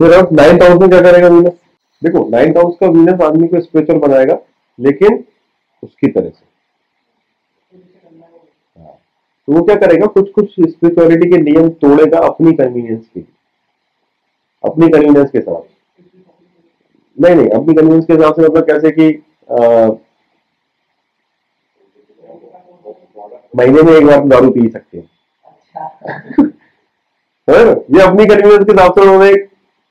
फिर अब ninth house में क्या करेगा वीनस देखो नाइन्थ हाउस का वीनस आदमी को स्पिरिचुअल बनाएगा लेकिन उसकी तरह से। हाँ। तो वो क्या करेगा कुछ कुछ स्पिरिचुअलिटी के नियम तोड़ेगा अपनी कन्वीनियंस के अपनी कन्वीनियंस के साथ। नहीं नहीं अपनी कन्वीनियंस के हिसाब से मतलब कैसे कि महीने में एक बार दारू पी सकते हैं। है ना? ये अपनी कन्वीनियंस के हिसाब से उन्होंने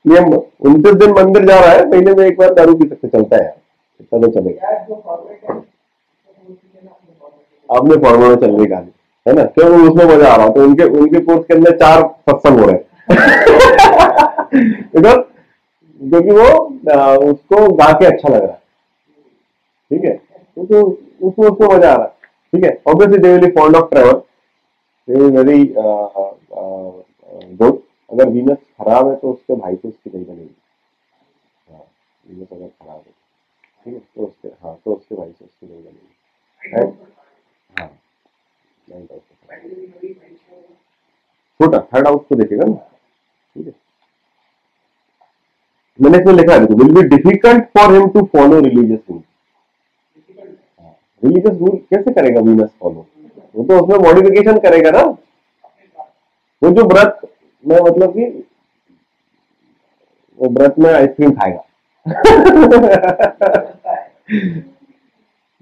नियम उनतीस दिन मंदिर जा रहा है महीने में एक बार दारू पी सकते चलता है। यार तो चलेगा आपने फॉर्मूला में चलने का है ना? क्यों? उसमें मज़ा आ रहा तो उनके उनके कोर्स के अंदर चार सत्संग हो रहे हैं। क्योंकि वो उसको गा के अच्छा लग रहा है। ठीक है? तो उसको उसको मज़ा आ रहा है। ठीक है? Obviously they will be fond of travel they will very good अगर वीनस खराब है तो उसके भाई से उसकी नहीं बनेगी। हाँ वीनस अगर खराब है, ठीक है तो उसके हाँ तो उसके भाई से उसकी नहीं बनेगी। है। छोटा थर्ड हाउस को देखेगा ना। ठीक है। मैंने इसमें लिखा है will be difficult for him to follow religious rule religious rule कैसे करेगा वीनस फॉलो वो तो उसमें मॉडिफिकेशन करेगा ना। वो जो व्रत में मतलब कि वो व्रत में आइसक्रीम खाएगा।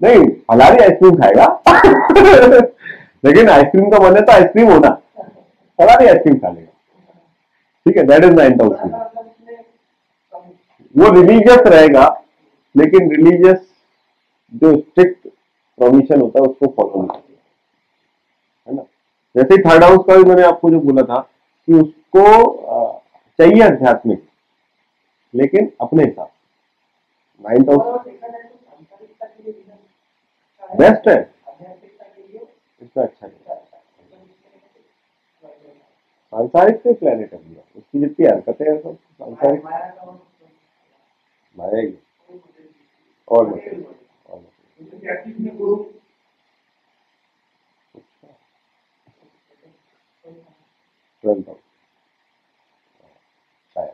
नहीं हलाली आइसक्रीम खाएगा। लेकिन आइसक्रीम का मन है तो आइसक्रीम होना। हलाली आइसक्रीम खा लेगा। ठीक है दैट इज़ नाइन्थ हाउस वो रिलीजियस रहेगा, लेकिन रिलीजियस जो स्ट्रिक्ट परमिशन होता है, उसको फॉलो नहीं है ना? जैसे थर्ड हाउस का भी मैंने आपको जो बोला था कि उसको चाहिए आध्यात्मिक, लेकिन अपने हिसाब नाइन्थ हाउस बेस्ट है। इसमें अच्छा सांसारिक से प्लेनेट है भैया। उसकी जितनी हरकतें हैं, सब सांसारिक। और मतलब और मतलब हाउस शायद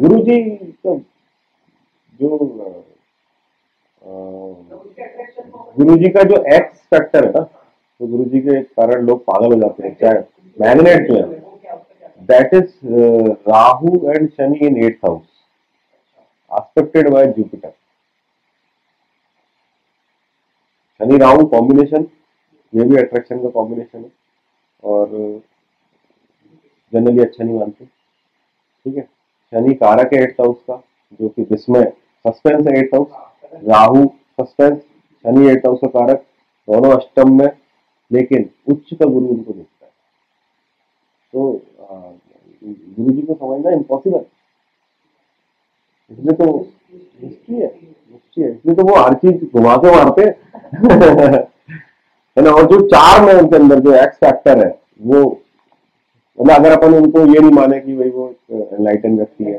गुरु जी तो जो गुरु जी का जो एक्स फैक्टर है ना तो गुरु जी के कारण लोग पागल हो जाते हैं, चाहे मैग्नेट जो है। That is Rahu and Shani in eighth house aspected by Jupiter Shani Rahu combination ये भी अट्रैक्शन का कॉम्बिनेशन है। जनरली अच्छा नहीं मानते। ठीक है? शनि कारक है एट्थ हाउस का, जो कि विस्मय सस्पेंस है eighth house Rahu suspense Shani eighth house का कारक दोनों अष्टम में, लेकिन उच्च का गुरु उनको देखता है। तो गुरु जी को समझना इम्पॉसिबल इसलिए तो हिस्ट्री है हिस्ट्री है। इसलिए तो वो हर चीज़ घुमा के मारते है। ना? और जो चार में उनके अंदर जो एक्स फैक्टर है वो मतलब अगर अपन उनको ये नहीं माने कि भाई वो एनलाइटन व्यक्ति है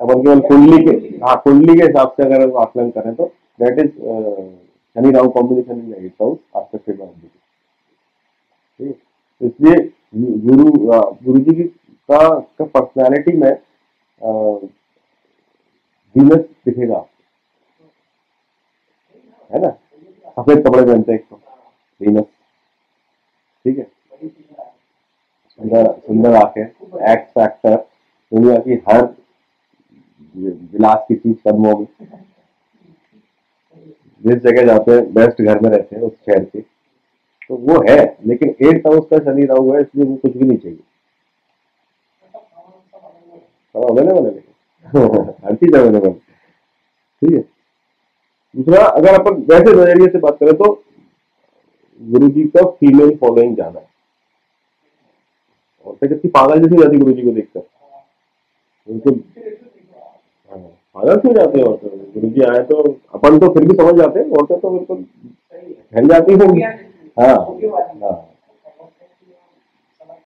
अपन केवल कुंडली के हाँ कुंडली के हिसाब से अगर आकलन करें तो that is Shani Rahu combination in eight house after ठीक है? इसलिए गुरु गुरु जी की का, पर्सनैलिटी में वीनस दिखेगा। है ना? सफ़ेद कपड़े पहनते हैं एक तो वीनस ठीक है? सुंदर सुंदर आँखें एक्स फैक्टर दुनिया की हर विलास की चीज़ कदमों में जिस जगह जाते हैं बेस्ट घर में रहते हैं, उस शहर के। तो वो है, लेकिन एट हाउस का शनि राहु है, इसलिए वो कुछ भी नहीं चाहिए। अवेलेबल है लेकिन। हर चीज़ अवेलेबल ठीक है? दूसरा, अगर अपन वैसे नज़रिए से बात करें तो गुरु जी का फीमेल फॉलोइंग जाना है। औरतें कितनी पागल जैसी जाती गुरु जी को देखकर। उनको हाँ, पागल क्यों जाते हैं औरतें? गुरु जी आए तो अपन तो फिर भी समझ जाते हैं औरतें तो बिल्कुल फैल जाती होंगी। हाँ हाँ।